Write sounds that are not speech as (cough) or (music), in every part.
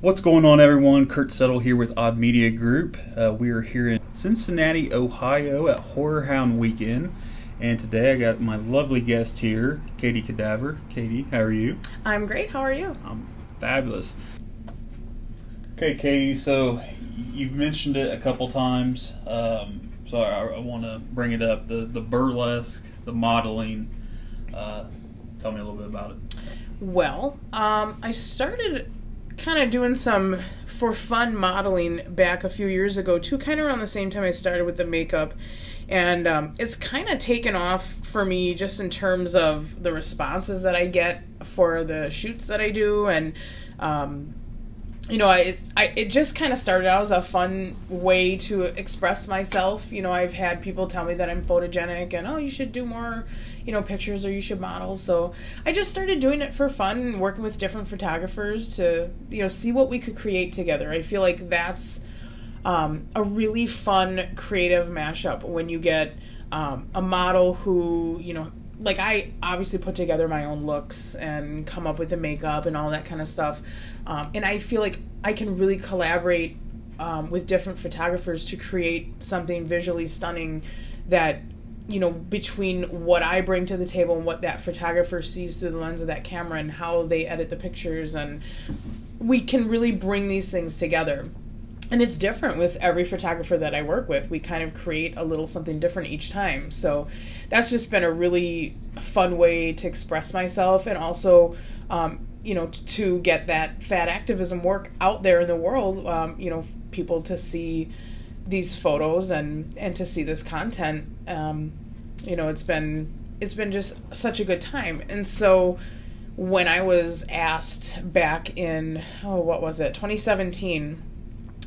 What's going on, everyone? Kurt Settle here with Odd Media Group. Uh, we are here in Cincinnati, Ohio at Horror Hound Weekend. And today I got my lovely guest here, Katie Cadaver. Katie, how are you? I'm great. How are you? I'm fabulous. Okay, Katie, so you've mentioned it a couple times. Um, so I, I want to bring it up the, the burlesque, the modeling. Uh, tell me a little bit about it. Well, um, I started kind of doing some for fun modeling back a few years ago too kind of around the same time i started with the makeup. And um, it's kind of taken off for me just in terms of the responses that i get for the shoots that i do and um, you know, I, I it just kind of started out as a fun way to express myself. You know, I've had people tell me that I'm photogenic and oh, you should do more, you know, pictures or you should model. So I just started doing it for fun and working with different photographers to you know see what we could create together. I feel like that's um, a really fun creative mashup when you get um, a model who you know like I obviously put together my own looks and come up with the makeup and all that kind of stuff. Um, and I feel like I can really collaborate um, with different photographers to create something visually stunning that you know between what I bring to the table and what that photographer sees through the lens of that camera and how they edit the pictures and we can really bring these things together and it's different with every photographer that I work with. We kind of create a little something different each time. So that's just been a really fun way to express myself and also, um, you know, t- to get that fat activism work out there in the world. Um, you know, people to see these photos and and to see this content. Um, you know, it's been it's been just such a good time. And so when I was asked back in oh what was it 2017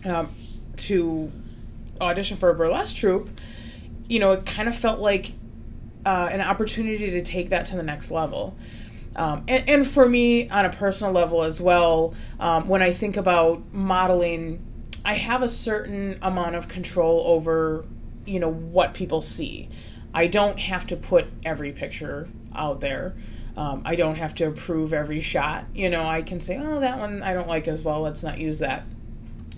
um, to audition for a burlesque troupe, you know, it kind of felt like uh, an opportunity to take that to the next level. Um, and, and, for me, on a personal level as well, um, when I think about modeling, I have a certain amount of control over, you know, what people see. I don't have to put every picture out there. Um, I don't have to approve every shot. You know, I can say, oh, that one I don't like as well. Let's not use that.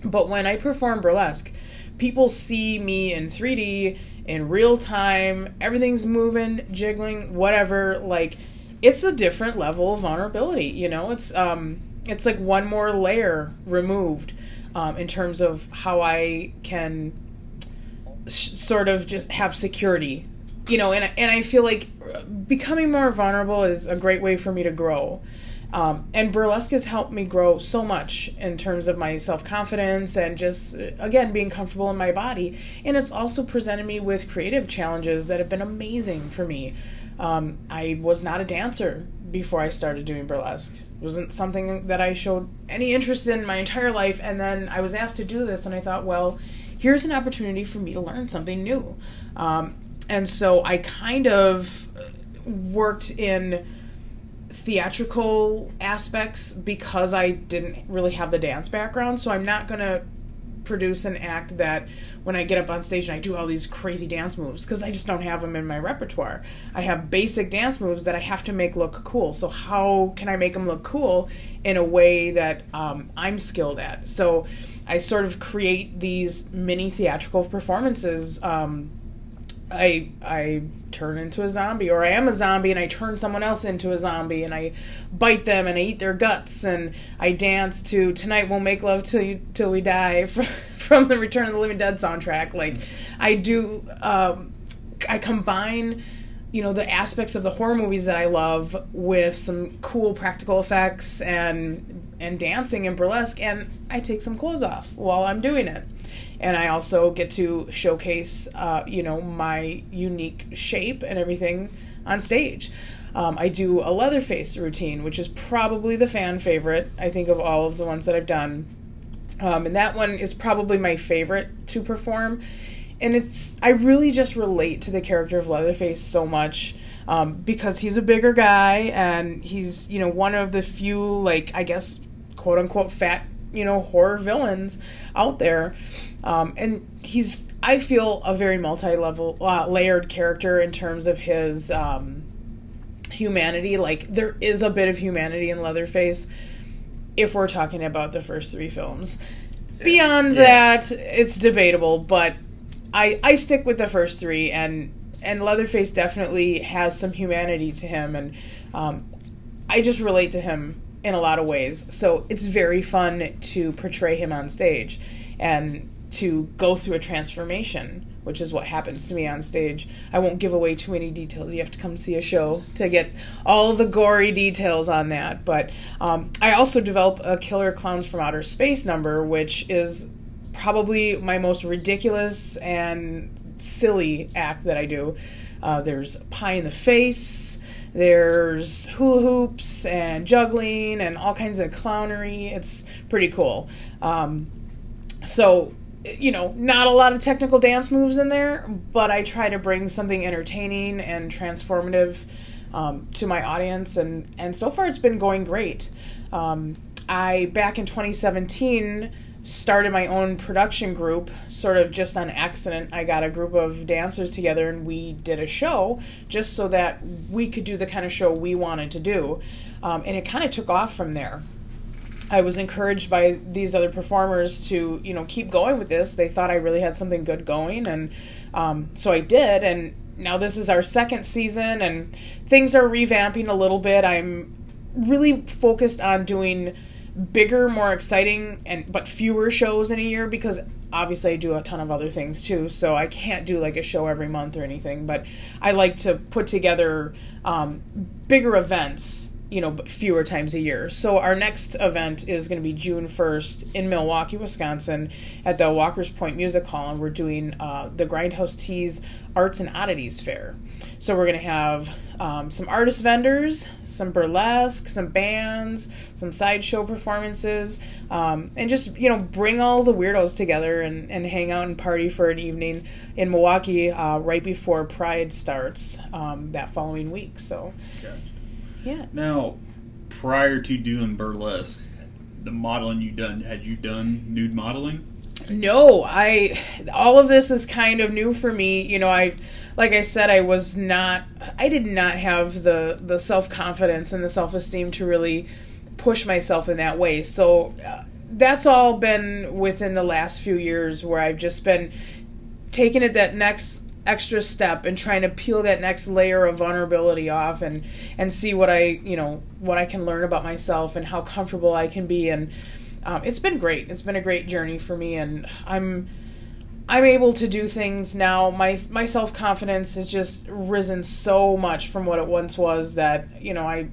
But when I perform burlesque, people see me in 3D, in real time, everything's moving, jiggling, whatever. Like, it's a different level of vulnerability, you know? It's, um, it's like one more layer removed um, in terms of how I can sh- sort of just have security, you know? And, and I feel like becoming more vulnerable is a great way for me to grow. Um, and burlesque has helped me grow so much in terms of my self confidence and just, again, being comfortable in my body. And it's also presented me with creative challenges that have been amazing for me. Um, I was not a dancer before I started doing burlesque. It wasn't something that I showed any interest in my entire life. And then I was asked to do this, and I thought, well, here's an opportunity for me to learn something new. Um, and so I kind of worked in theatrical aspects because I didn't really have the dance background. So I'm not going to produce an act that when I get up on stage and I do all these crazy dance moves because I just don't have them in my repertoire. I have basic dance moves that I have to make look cool. So how can I make them look cool in a way that um, I'm skilled at? So I sort of create these mini theatrical performances. Um, I I turn into a zombie or I am a zombie and I turn someone else into a zombie and I bite them and I eat their guts and I dance to tonight we'll make love till you till we die (laughs) from, the Return of the Living Dead soundtrack. Like I do um, I combine you know the aspects of the horror movies that I love with some cool practical effects and and dancing and burlesque and I take some clothes off while I'm doing it and I also get to showcase, uh, you know, my unique shape and everything on stage. Um, I do a Leatherface routine, which is probably the fan favorite, I think, of all of the ones that I've done. Um, and that one is probably my favorite to perform. And it's, I really just relate to the character of Leatherface so much um, because he's a bigger guy and he's, you know, one of the few, like, I guess, quote unquote, fat you know horror villains out there um, and he's i feel a very multi-level uh, layered character in terms of his um, humanity like there is a bit of humanity in leatherface if we're talking about the first three films. Beyond yeah. that, it's debatable, but I I stick with the first three, and and Leatherface definitely has some humanity to him, and um, I just relate to him in a lot of ways. So it's very fun to portray him on stage, and to go through a transformation which is what happens to me on stage. I won't give away too many details. You have to come see a show to get all the gory details on that. But um, I also develop a Killer Clowns from Outer Space number, which is probably my most ridiculous and silly act that I do. Uh, there's pie in the face. There's hula hoops and juggling and all kinds of clownery. It's pretty cool. Um, so you know, not a lot of technical dance moves in there, but I try to bring something entertaining and transformative um, to my audience, and and so far it's been going great. Um, I back in 2017 started my own production group, sort of just on accident. I got a group of dancers together and we did a show just so that we could do the kind of show we wanted to do, um, and it kind of took off from there. I was encouraged by these other performers to, you know, keep going with this. They thought I really had something good going, and um, so I did. And now this is our second season, and things are revamping a little bit. I'm really focused on doing bigger, more exciting, and but fewer shows in a year because obviously I do a ton of other things too. So I can't do like a show every month or anything. But I like to put together um, bigger events you know, fewer times a year. So our next event is going to be June 1st in Milwaukee, Wisconsin at the Walker's Point Music Hall, and we're doing uh, the Grindhouse Tees Arts and Oddities Fair. So we're going to have um, some artist vendors, some burlesque, some bands, some sideshow performances, um, and just, you know, bring all the weirdos together and, and hang out and party for an evening in Milwaukee uh, right before Pride starts um, that following week. So. Okay. Yeah. Now, prior to doing burlesque, the modeling you done, had you done nude modeling? No, I all of this is kind of new for me. You know, I like I said I was not I did not have the the self-confidence and the self-esteem to really push myself in that way. So uh, that's all been within the last few years where I've just been taking it that next extra step and trying to peel that next layer of vulnerability off and and see what I you know what I can learn about myself and how comfortable I can be. And um, it's been great. It's been a great journey for me and I'm I'm able to do things now. My my self confidence has just risen so much from what it once was that you know I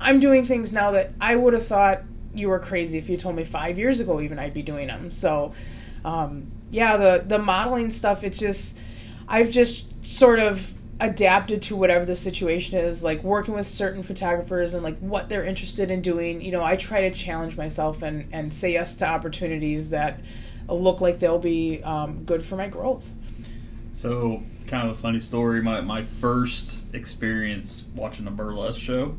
I'm doing things now that I would have thought you were crazy if you told me five years ago even I'd be doing them. So um, yeah the the modeling stuff it's just I've just sort of adapted to whatever the situation is like working with certain photographers and like what they're interested in doing. You know i try to challenge myself and and say yes to opportunities that look like they'll be um, good for my growth. So kind of a funny story. My, my first experience watching a burlesque show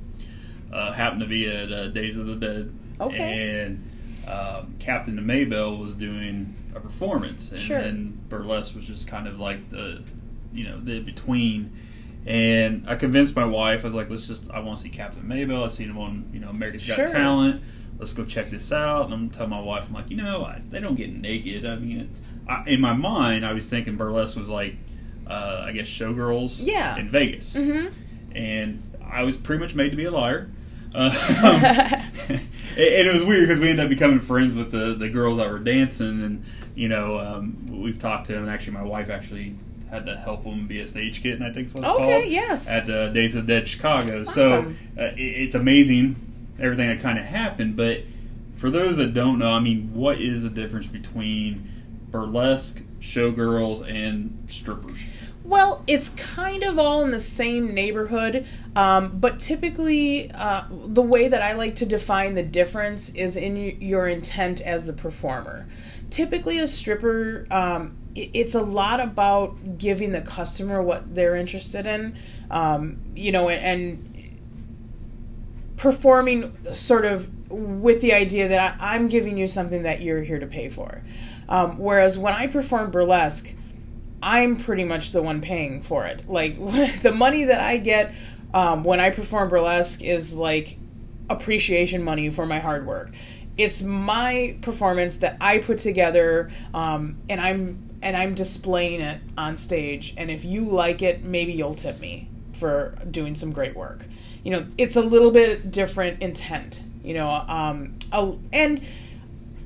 uh, happened to be at uh, days of the dead. Okay. and um, captain maybell was doing a performance, and sure. then burlesque was just kind of like the, you know, the between. And I convinced my wife. I was like, "Let's just. I want to see Captain Maybell. I've seen him on, you know, America's Got Talent. Let's go check this out." And I'm telling my wife, I'm like, you know, I, they don't get naked. I mean, it's I, in my mind. I was thinking burlesque was like, uh, I guess showgirls, yeah. in Vegas. Mm-hmm. And I was pretty much made to be a liar. (laughs) Uh, and it was weird because we ended up becoming friends with the, the girls that were dancing, and you know um, we've talked to them. And actually, my wife actually had to help them be a stage kitten. I think is what it's okay, called. yes. At the Days of the Dead Chicago. Awesome. So uh, it, it's amazing everything that kind of happened. But for those that don't know, I mean, what is the difference between burlesque, showgirls, and strippers? Well, it's kind of all in the same neighborhood, um, but typically, uh, the way that I like to define the difference is in your intent as the performer. Typically, a stripper, um, it's a lot about giving the customer what they're interested in, um, you know, and performing sort of with the idea that I'm giving you something that you're here to pay for. Um, whereas when I perform burlesque, I'm pretty much the one paying for it. Like (laughs) the money that I get um, when I perform burlesque is like appreciation money for my hard work. It's my performance that I put together, um, and I'm and I'm displaying it on stage. And if you like it, maybe you'll tip me for doing some great work. You know, it's a little bit different intent. You know, um, and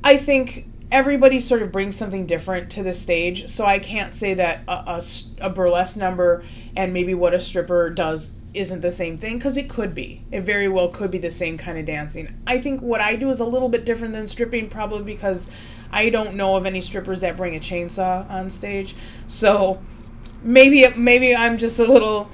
I think everybody sort of brings something different to the stage. So I can't say that a, a, a burlesque number and maybe what a stripper does isn't the same thing because it could be. It very well could be the same kind of dancing. I think what I do is a little bit different than stripping, probably because I don't know of any strippers that bring a chainsaw on stage. So maybe maybe I'm just a little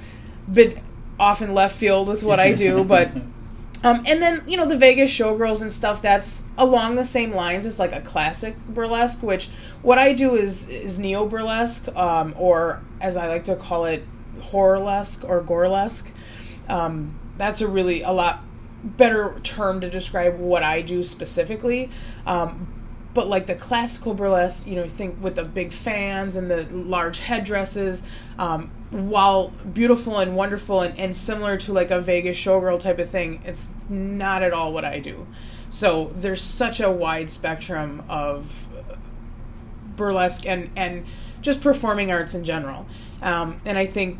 bit off in left field with what I do, but (laughs) Um, and then you know the Vegas showgirls and stuff. That's along the same lines. It's like a classic burlesque. Which what I do is is neo burlesque, um, or as I like to call it, horrorlesque or gorelesque. Um, that's a really a lot better term to describe what I do specifically. Um, but like the classical burlesque, you know, think with the big fans and the large headdresses, um, while beautiful and wonderful and, and similar to like a Vegas showgirl type of thing, it's not at all what I do. So there's such a wide spectrum of burlesque and, and just performing arts in general. Um, and I think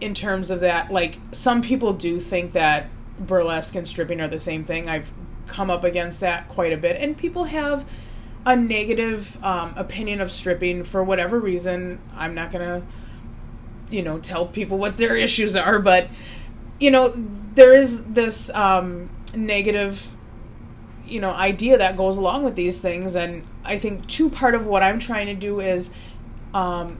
in terms of that, like some people do think that burlesque and stripping are the same thing. I've come up against that quite a bit. And people have a negative um, opinion of stripping for whatever reason. I'm not gonna, you know, tell people what their (laughs) issues are, but you know, there is this um, negative, you know, idea that goes along with these things, and I think two part of what I'm trying to do is um,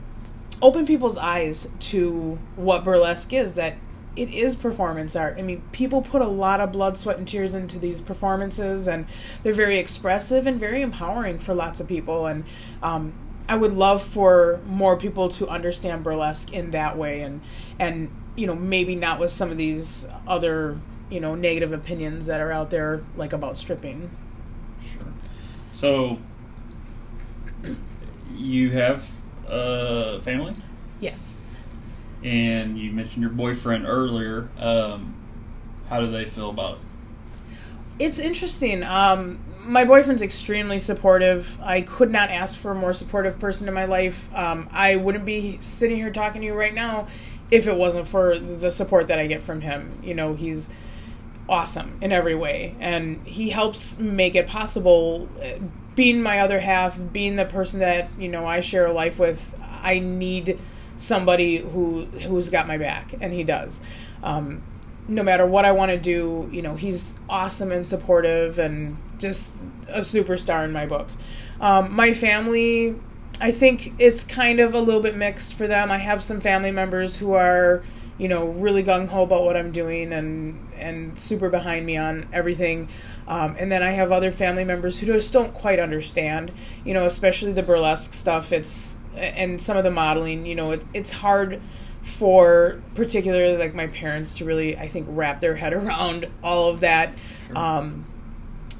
open people's eyes to what burlesque is. That it is performance art. I mean, people put a lot of blood, sweat, and tears into these performances, and they're very expressive and very empowering for lots of people. And um, I would love for more people to understand burlesque in that way, and and you know maybe not with some of these other you know negative opinions that are out there, like about stripping. Sure. So you have a family? Yes and you mentioned your boyfriend earlier. Um, how do they feel about it? It's interesting. Um, my boyfriend's extremely supportive. I could not ask for a more supportive person in my life. Um, I wouldn't be sitting here talking to you right now if it wasn't for the support that I get from him. You know, he's awesome in every way, and he helps make it possible. Being my other half, being the person that you know I share a life with, I need somebody who who's got my back, and he does. Um, no matter what I want to do, you know, he's awesome and supportive and just a superstar in my book. Um, my family, I think it's kind of a little bit mixed for them. I have some family members who are, you know, really gung ho about what I'm doing and and super behind me on everything. Um, and then I have other family members who just don't quite understand, you know, especially the burlesque stuff. It's and some of the modeling, you know, it, it's hard for particularly like my parents to really, I think, wrap their head (laughs) around all of that. Sure. Um,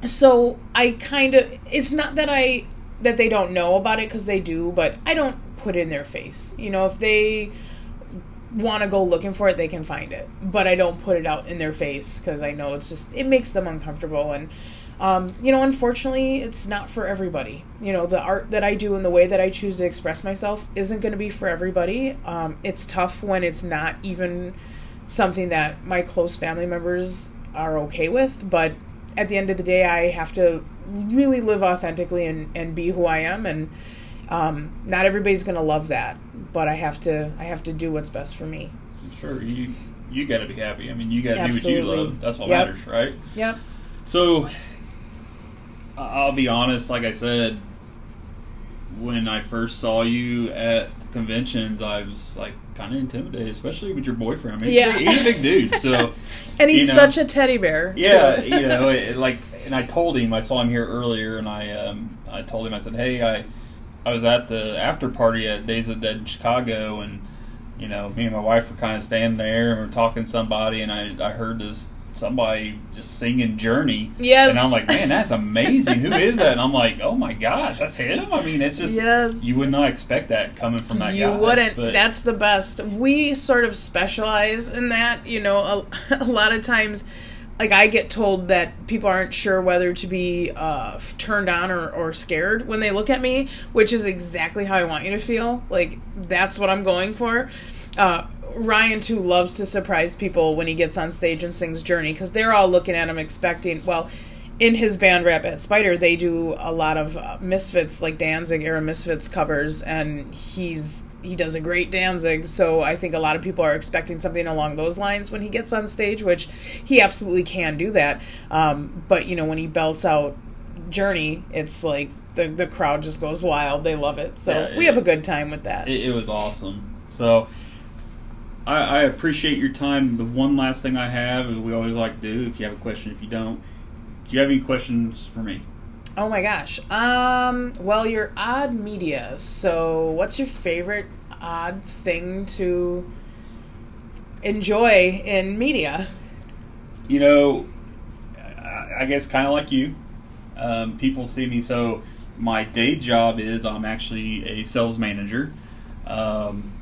so I kind of, it's not that I that they don't know about it because they do, but I don't put it in their face. You know, if they want to go looking for it, they can find it. But I don't put it out in their face because I know it's just it makes them uncomfortable and um, you know, unfortunately, it's not for everybody. You know, the art that I do and the way that I choose to express myself isn't going to be for everybody. Um, it's tough when it's not even something that my close family members are okay with. But at the end of the day, I have to really live authentically and, and be who I am. And um, not everybody's going to love that, but I have to I have to do what's best for me. Sure, you you got to be happy. I mean, you got to do what you love. That's what yep. matters, right? Yep. So I'll be honest, like I said, when I first saw you at conventions, I was like kind of intimidated, especially with your boyfriend. I mean, yeah. he's a big dude, so (laughs) and he's you know, such a teddy bear. Yeah, you know, it, like, and I told him I saw him here earlier, and I um, I told him I said, hey, I I was at the after party at Days of Dead in Chicago, and you know, me and my wife were kind of standing there and we're talking to somebody, and I I heard this somebody just singing Journey. Yes. And I'm like, man, that's amazing. Who is that? And I'm like, oh my gosh, that's him. I mean, it's just yes. you would not expect that coming from that you guy. You wouldn't. But. That's the best. We sort of specialize in that. You know, a, (laughs) a lot of times like I get told that people aren't sure whether to be uh, turned on or, or scared when they look at me, which is exactly how I want you to feel. Like that's what I'm going for. Uh, Ryan too loves to surprise people when he gets on stage and sings Journey because they're all looking at him expecting. Well, in his band Rabbit Spider, they do a lot of uh, Misfits like Danzig era Misfits covers, and he's he does a great Danzig. So I think a lot of people are expecting something along those lines when he gets on stage, which he absolutely can do that. Um, but you know when he belts out Journey, it's like the the crowd just goes wild. They love it. So Yeah, we have a good time with that. It, it was awesome. So I, I appreciate your time. The one last thing I have is we always like to do. If you have a question, if you don't, do you have any questions for me? Oh my gosh. Um, well, you're odd media. So, what's your favorite odd thing to enjoy in media? You know, I, I guess kind of like you. Um, people see me. So my day job is I'm actually a sales manager. Um,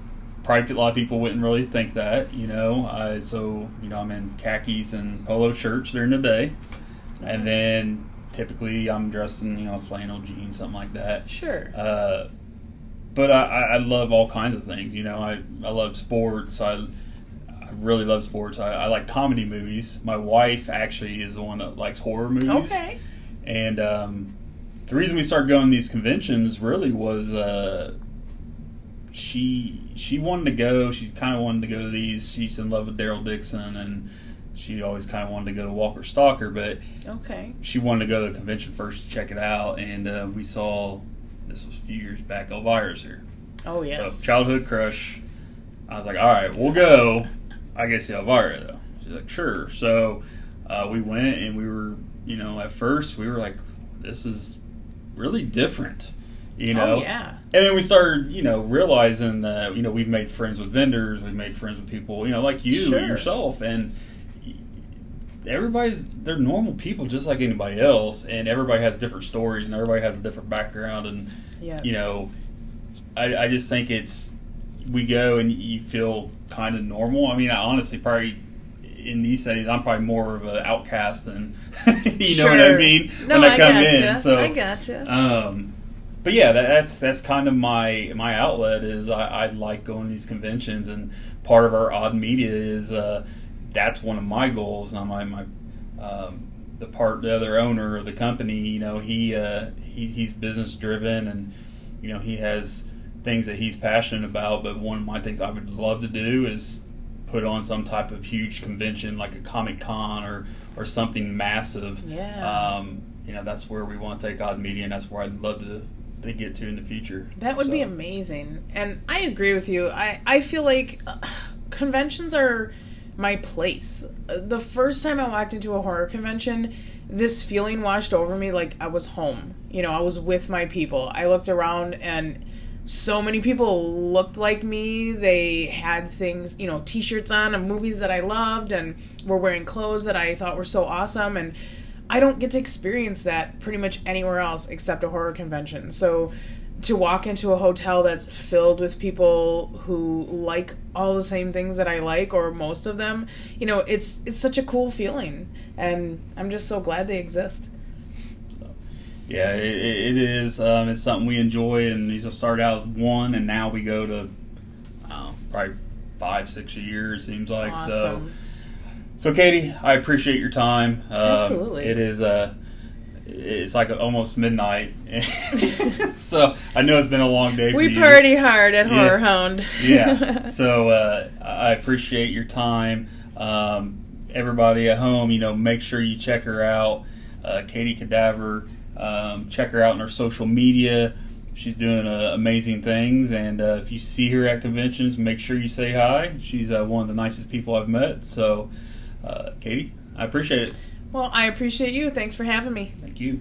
probably a lot of people wouldn't really think that, you know. I, so you know, I'm in khakis and polo shirts during the day, and then typically I'm dressed in you know flannel jeans, something like that. Sure. Uh, but I, I I love all kinds of things. You know, I, I love sports. I, I really love sports. I, I like comedy movies. My wife actually is the one that likes horror movies. Okay. And um, the reason we started going to these conventions really was uh, she she wanted to go. She kind of wanted to go to these. She's in love with Daryl Dixon, and she always kind of wanted to go to Walker Stalker, but Okay. she wanted to go to the convention first to check it out. And uh, we saw this was a few years back. Elvira's here. Oh yes. So childhood crush. I was like, all right, we'll go. I guess Elvira though. She's like, sure. So uh, we went and we were, you know, at first we were like, this is really different, you know. Oh yeah. And then we started, you know, realizing that you know we've made friends with vendors, we've made friends with people, you know, like you Sure. yourself, and everybody's they're normal people just like anybody else, and everybody has different stories, and everybody has a different background, and Yes. you know, I, I just think it's we go and you feel kind of normal. I mean, I honestly probably in these settings, I'm probably more of an outcast than (laughs) you know what I mean No, when I come gotcha. in. So I gotcha. um, but yeah, that, that's that's kind of my my outlet is I, I like going to these conventions, and part of our odd media is uh, that's one of my goals. Now my my um, the part the other owner of the company, you know, he uh, he he's business driven, and you know he has things that he's passionate about. But one of my things I would love to do is put on some type of huge convention like a Comic Con or or something massive. Yeah. Um, you know, that's where we want to take odd media, and that's where I'd love to to get to in the future. That would be amazing. And I agree with you. I, I feel like uh, conventions are my place. The first time I walked into a horror convention, this feeling washed over me like I was home. You know, I was with my people. I looked around and so many people looked like me. They had things, you know, t shirts on of movies that I loved and were wearing clothes that I thought were so awesome. And I don't get to experience that pretty much anywhere else except a horror convention. So to walk into a hotel that's filled with people who like all the same things that I like or most of them, you know, it's it's such a cool feeling and I'm just so glad they exist. Yeah, it, it is. Um, it's something we enjoy, and these will start out as one, and now we go to uh, probably five, six a year. It seems like awesome. So, Katie, I appreciate your time. Um, Absolutely. it is Uh, it's like almost midnight, (laughs) (laughs) so I know it's been a long day. for we party hard at Yeah. Horror Hound. yeah. (laughs) So uh, I appreciate your time. Um, everybody at home, you know, make sure you check her out, uh, Katie Cadaver. Um, check her out on her social media. She's doing uh, amazing things, and uh, if you see her at conventions, make sure you say hi. She's uh, one of the nicest people I've met. So, uh, Uh, Katie, I appreciate it. well, I appreciate you. Thanks for having me. Thank you.